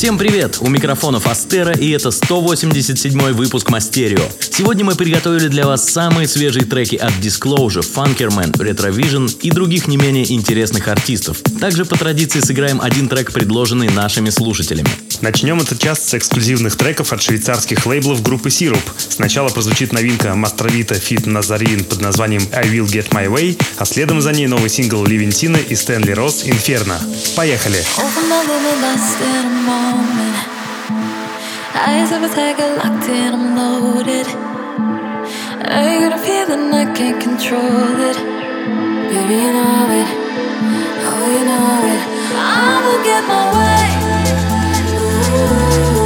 Всем привет! У микрофонов Астера и это 187 выпуск Мастерио. Сегодня мы приготовили для вас самые свежие треки от Disclosure, Funkerman, Retrovision и других не менее интересных артистов. Также по традиции сыграем один трек, предложенный нашими слушателями. Начнем этот час с эксклюзивных треков от швейцарских лейблов группы Syrup. Сначала прозвучит новинка Мастровита Fit Назарин под названием I Will Get My Way, а следом за ней новый сингл Ливентина и Стэнли Росс Inferno. Поехали! I will get my way. Ooh,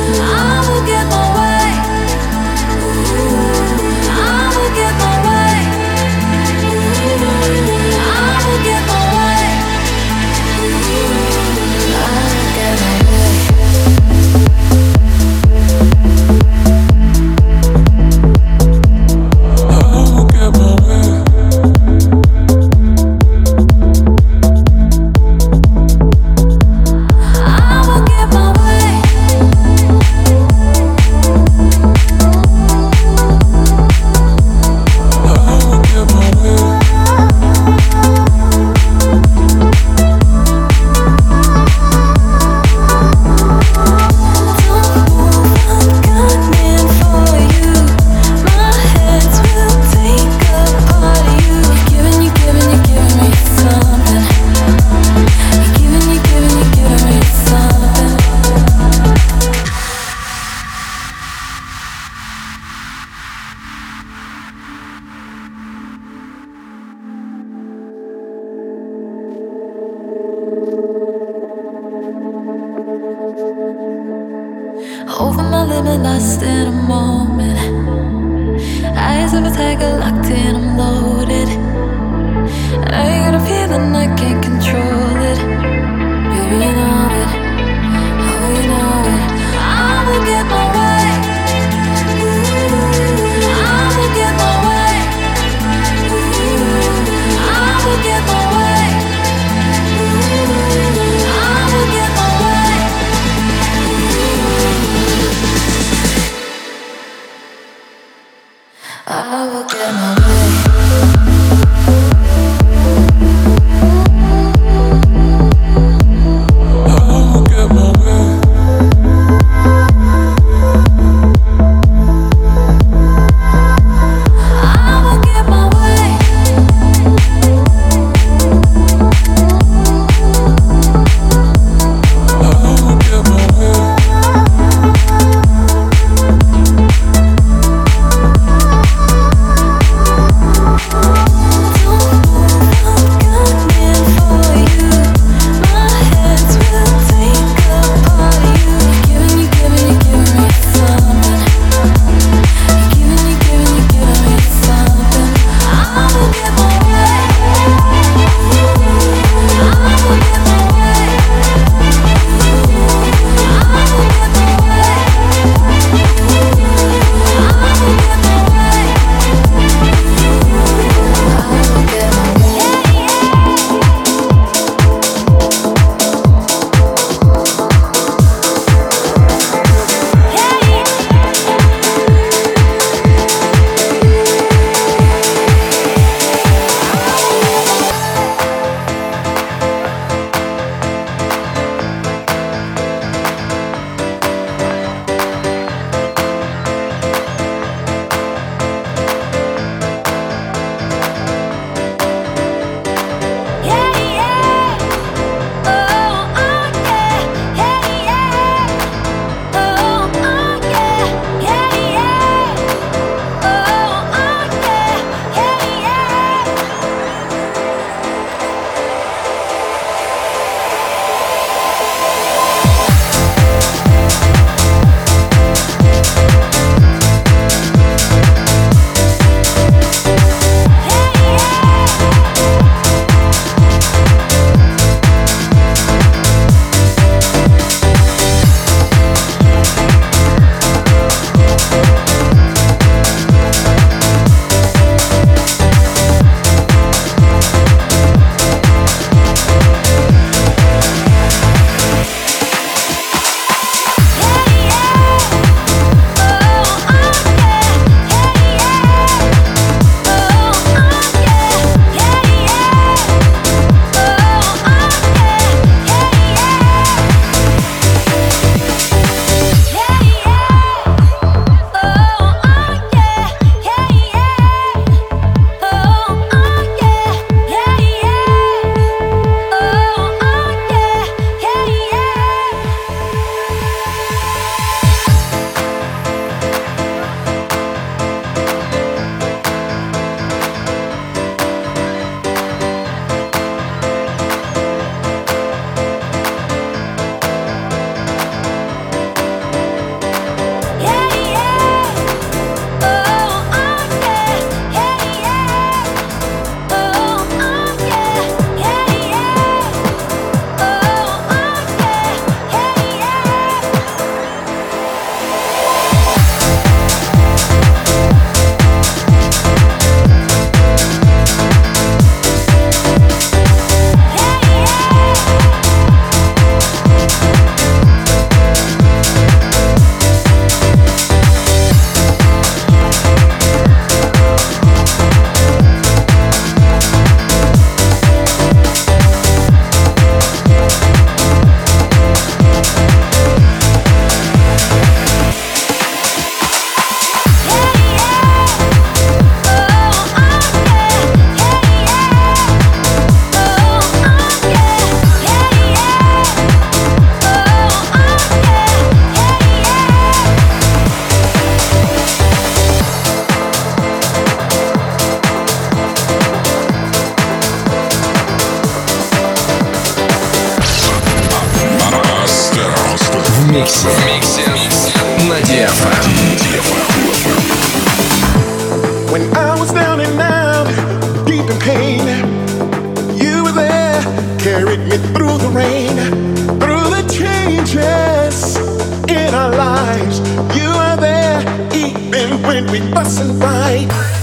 carried me through the rain, through the changes in our lives. You are there even when we fuss and fight.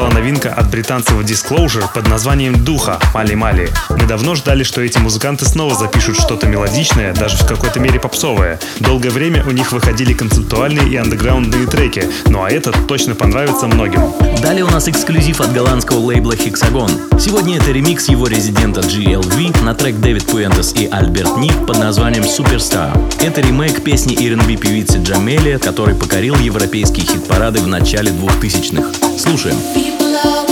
прозвучала новинка от британцев Disclosure под названием «Духа» Мали Мали. Мы давно ждали, что эти музыканты снова запишут что-то мелодичное, даже в какой-то мере попсовое. Долгое время у них выходили концептуальные и андеграундные треки, ну а этот точно понравится многим. Далее у нас эксклюзив от голландского лейбла Hexagon. Сегодня это ремикс его резидента GLV на трек Дэвид Пуэнтес и Альберт Ник под названием «Суперстар». Это ремейк песни R&B певицы Джамели, который покорил европейские хит-парады в начале 2000-х. Слушаем. love.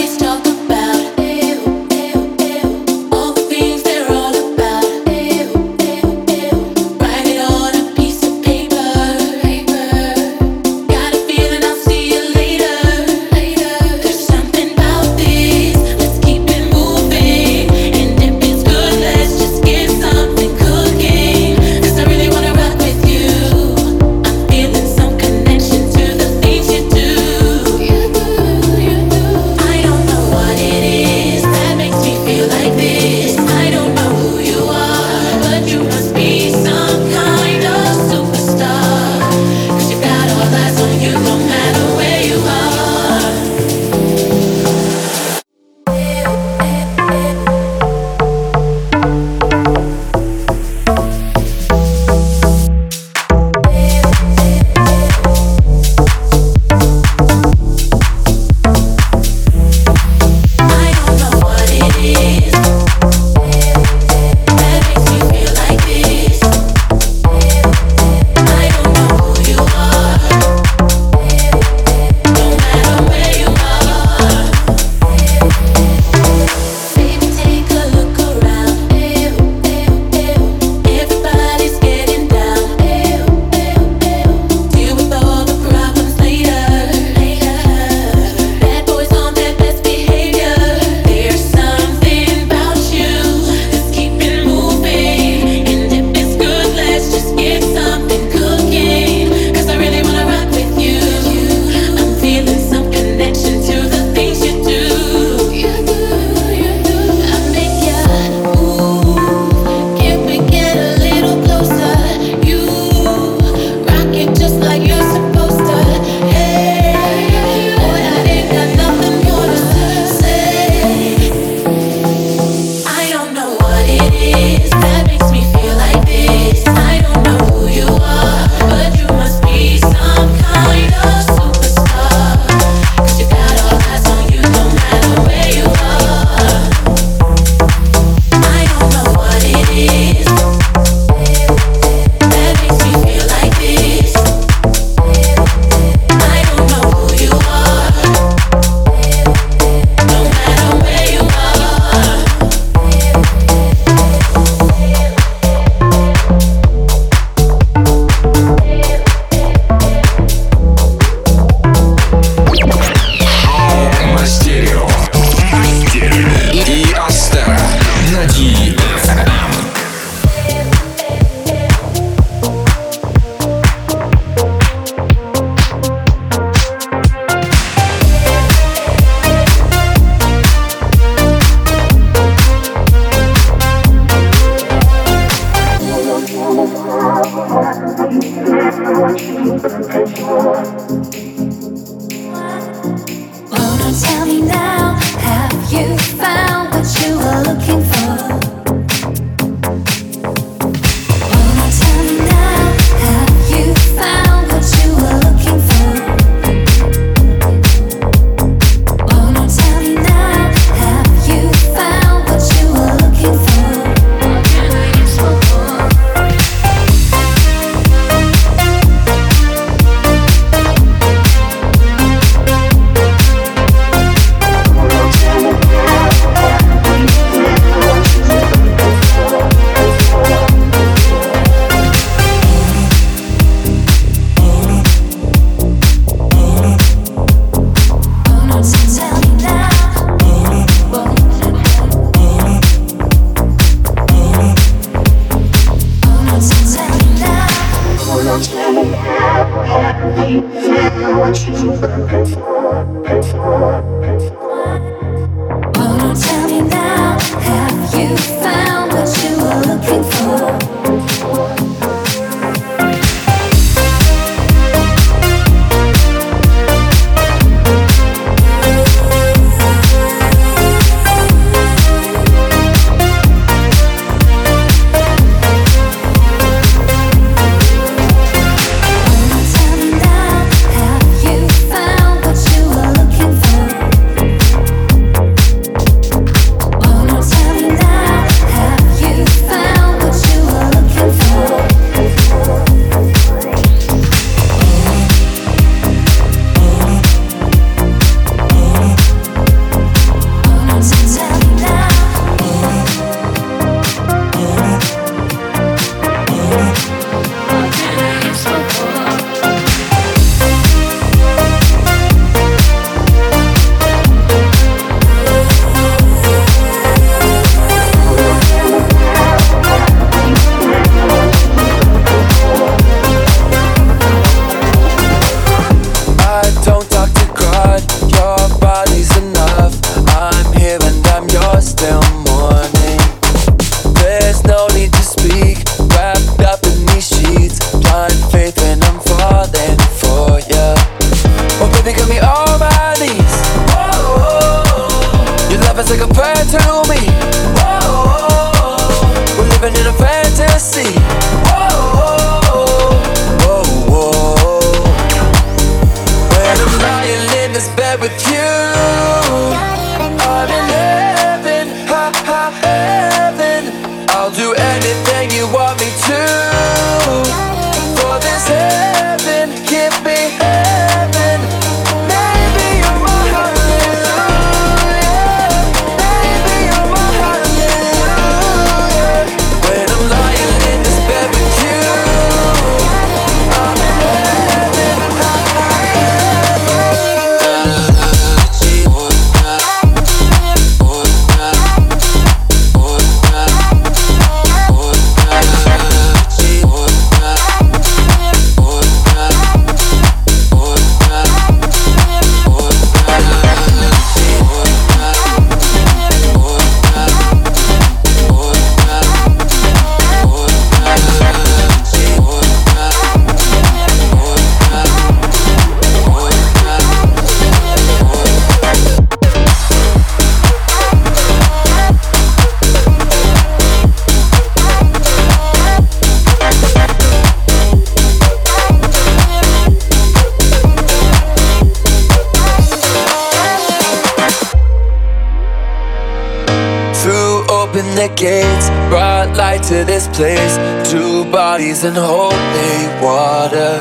place. Two bodies in holy water.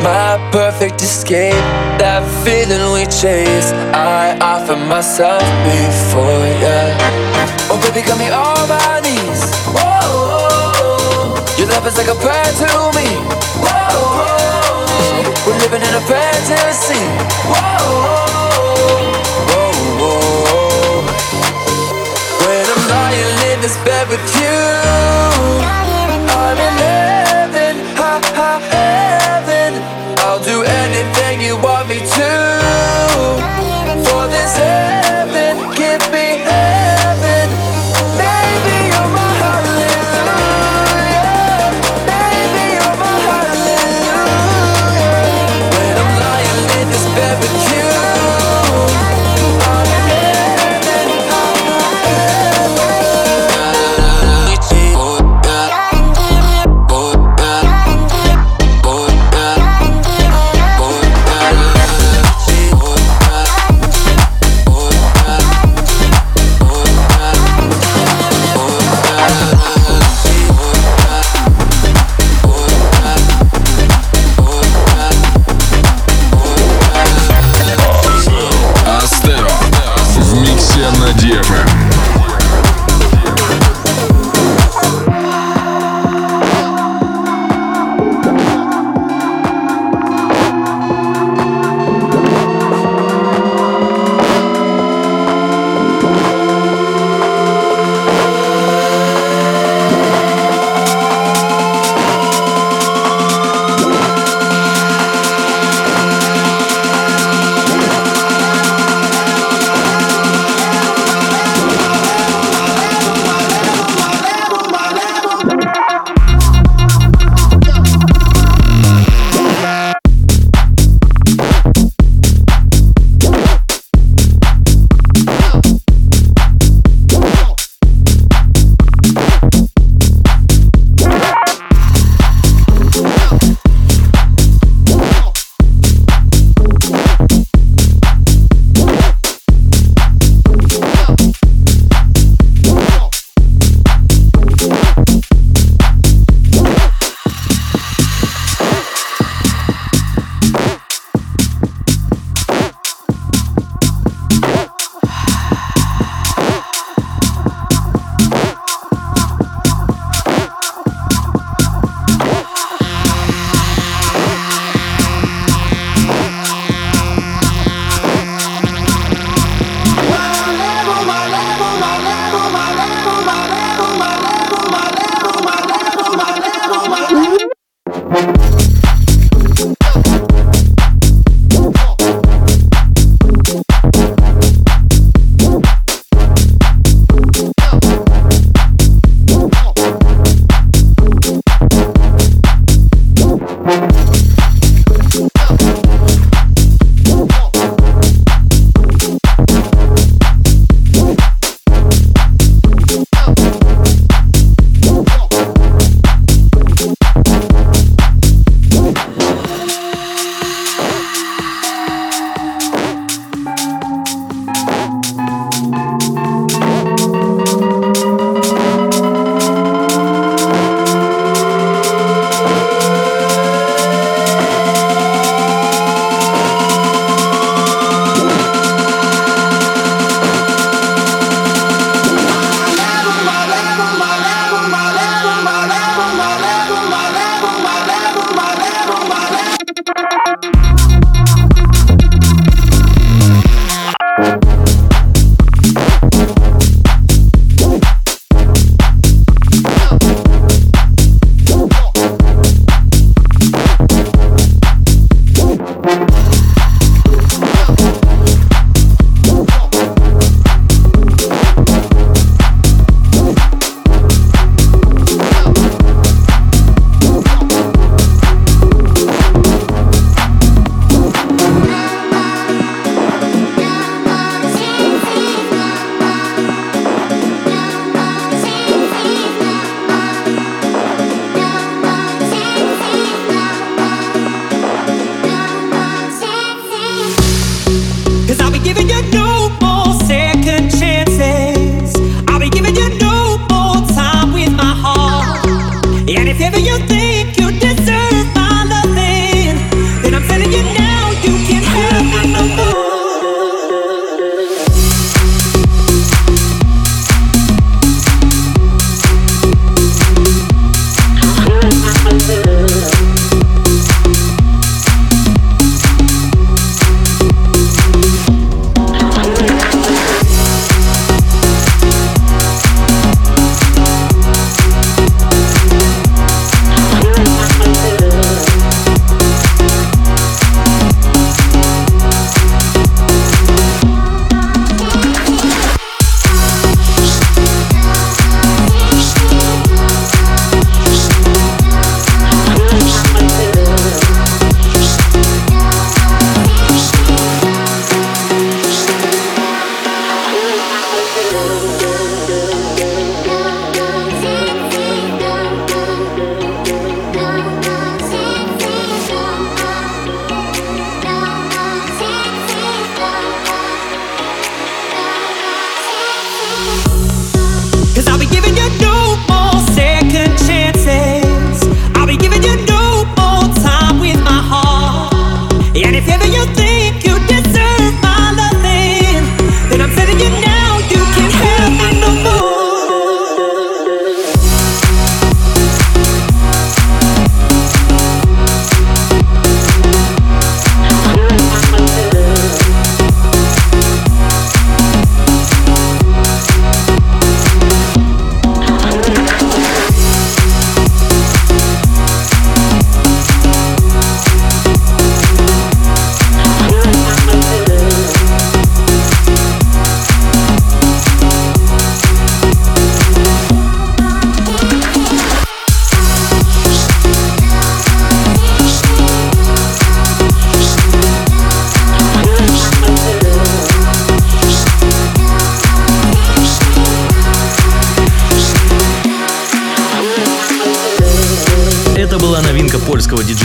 My perfect escape, that feeling we chase. I offer myself before ya. Oh, baby, got me on my knees. Whoa, your love is like a prayer to me. Whoa, we're living in a fantasy. Whoa. this bed with you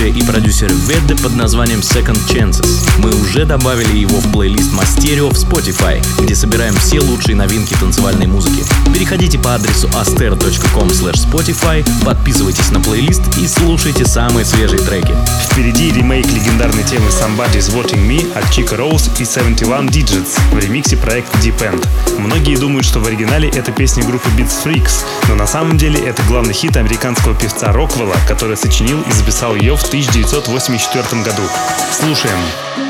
диджея и продюсера Ведды под названием Second Chances. Мы уже добавили его в плейлист Мастерио в Spotify, где собираем все лучшие новинки танцевальной музыки. Переходите по адресу aster.com spotify, подписывайтесь на плейлист и слушайте самые свежие треки. Впереди ремейк легендарной темы Somebody's Watching Me от Chica Rose и 71 Digits в ремиксе проекта Deep End. Многие думают, что в оригинале это песня группы Beats Freaks, но на самом деле это главный хит американского певца Роквелла, который сочинил и записал ее в 1984 году. Слушаем.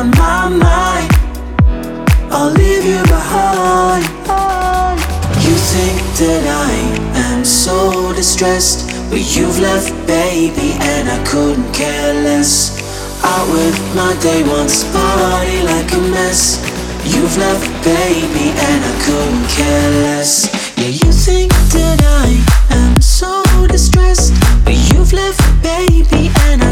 On my mind. I'll leave you behind. You think that I am so distressed, but you've left, baby, and I couldn't care less. Out with my day ones, party like a mess. You've left, baby, and I couldn't care less. Yeah, you think that I am so distressed, but you've left, baby, and I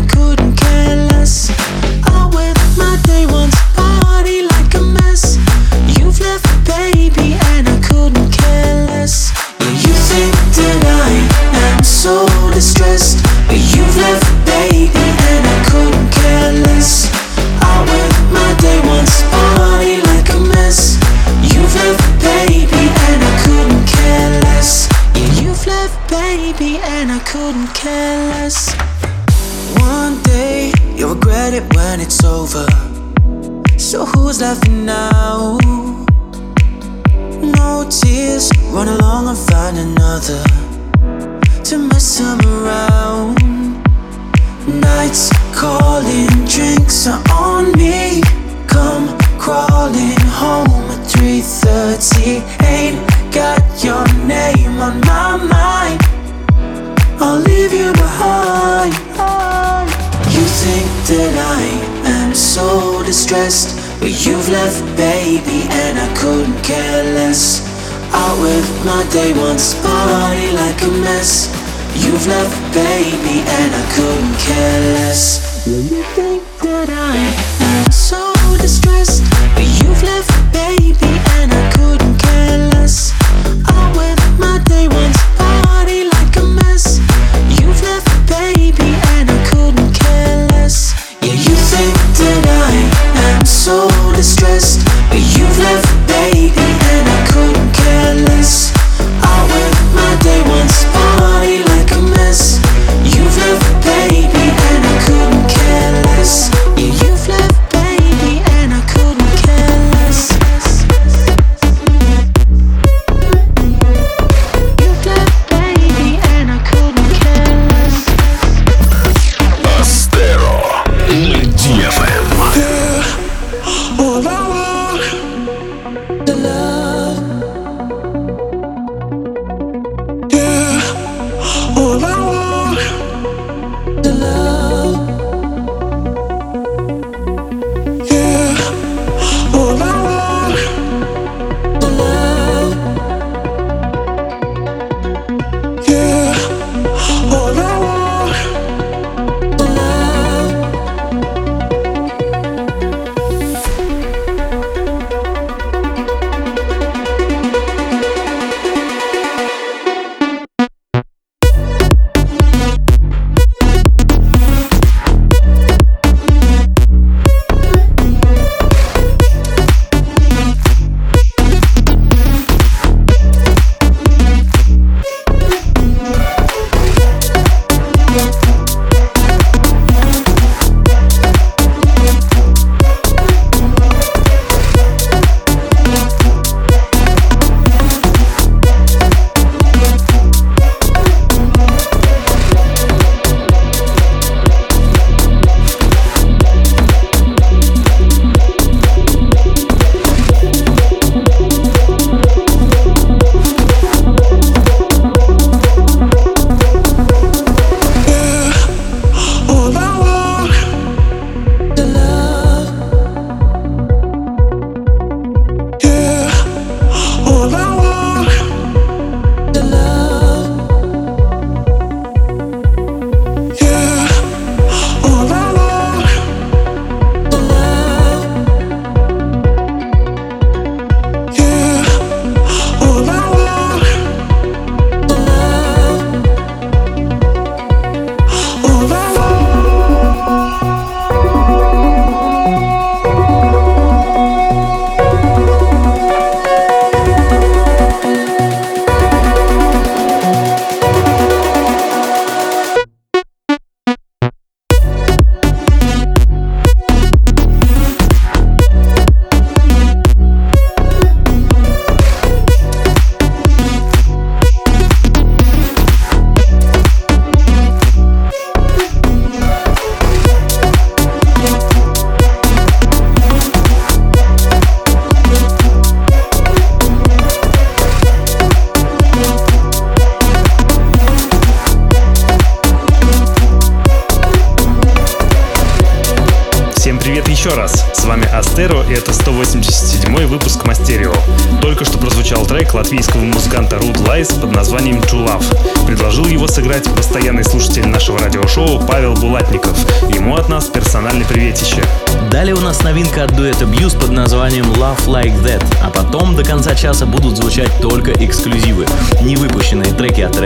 Who's laughing now? No tears, run along and find another to mess them around. Nights calling, drinks are on me. Come crawling home at 3:30. Ain't got your name on my mind. I'll leave you behind. You think that I am so distressed, but you've left, baby, and I couldn't care less. Out with my day ones, party like a mess. You've left, baby, and I couldn't care less. You think that I am so distressed,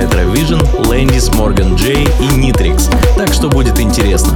Retrovision, Landis, Morgan J и Nitrix. Так что будет интересно.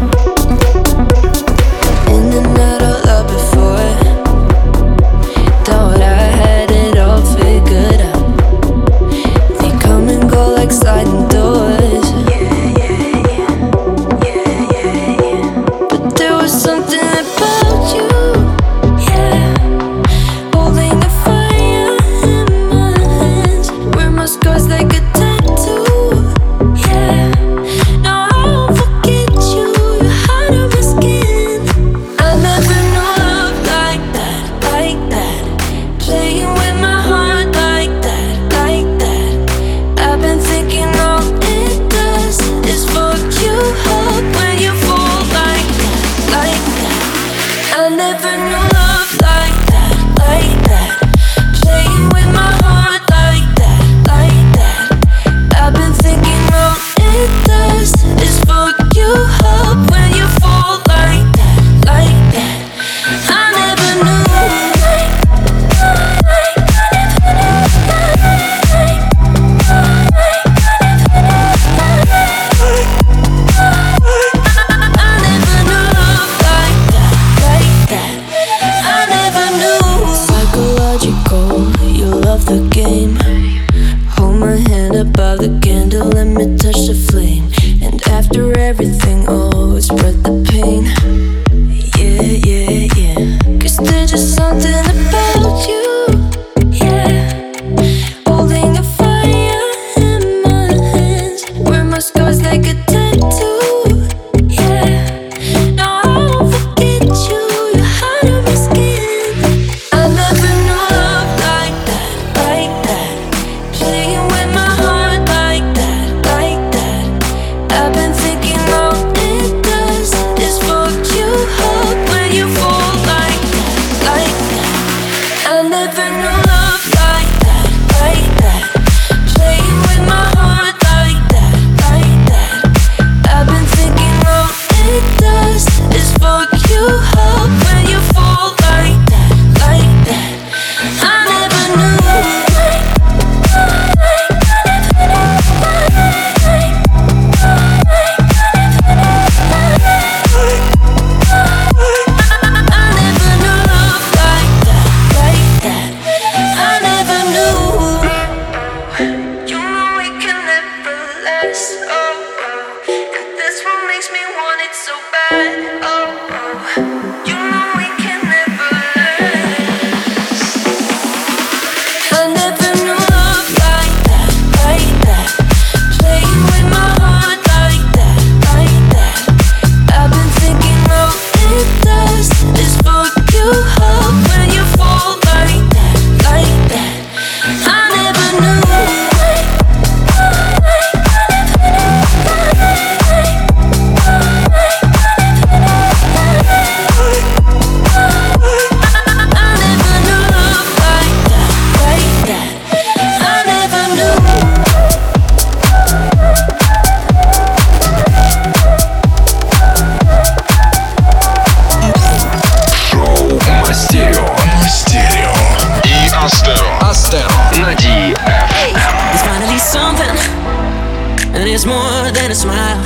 is more than a smile.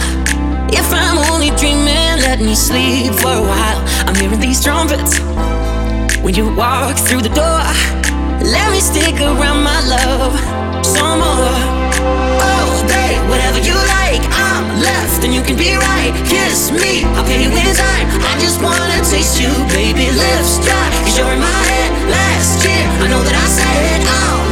If I'm only dreaming, let me sleep for a while. I'm hearing these trumpets when you walk through the door. Let me stick around, my love, some more. Oh, day, whatever you like, I'm left and you can be right. Kiss me, I'll pay you in time. I just wanna taste you, baby, lips dry. Cause you're in my head last year. I know that I said it all.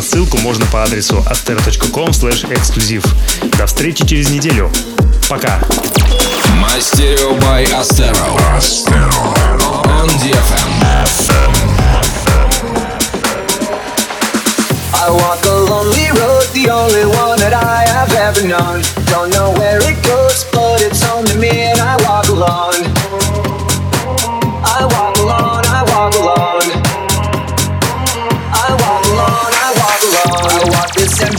Рассылку можно по адресу aster.com эксклюзив. До встречи через неделю. Пока. Мастерио by Astero. Astero. On DFM. I walk a lonely road, the only one that I have ever known. Don't know where it goes, but it's only me and I walk alone.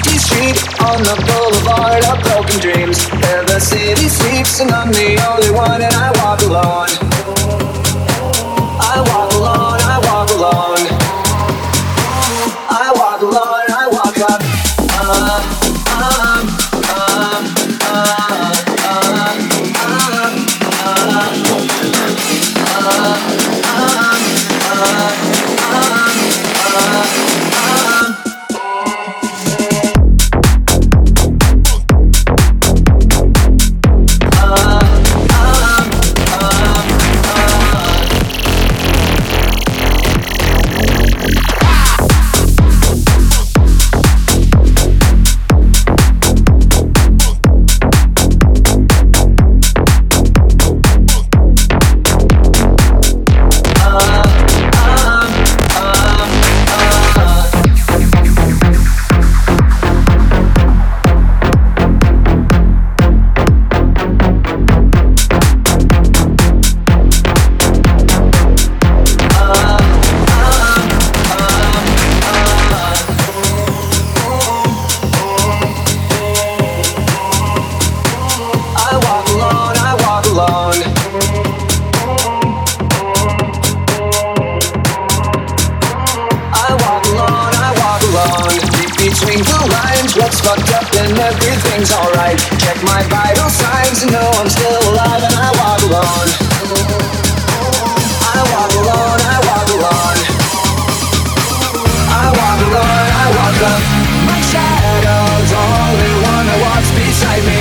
empty streets, on the boulevard of broken dreams. Where the city sleeps, and I'm the only one, and I walk alone. I walk Check my vital signs and know I'm still alive and I walk alone. I walk alone, I walk alone. I walk alone, I walk. My shadow's only one that walks beside me.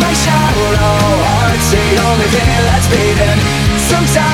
My shadow heart's the only thing that's beating. Sometimes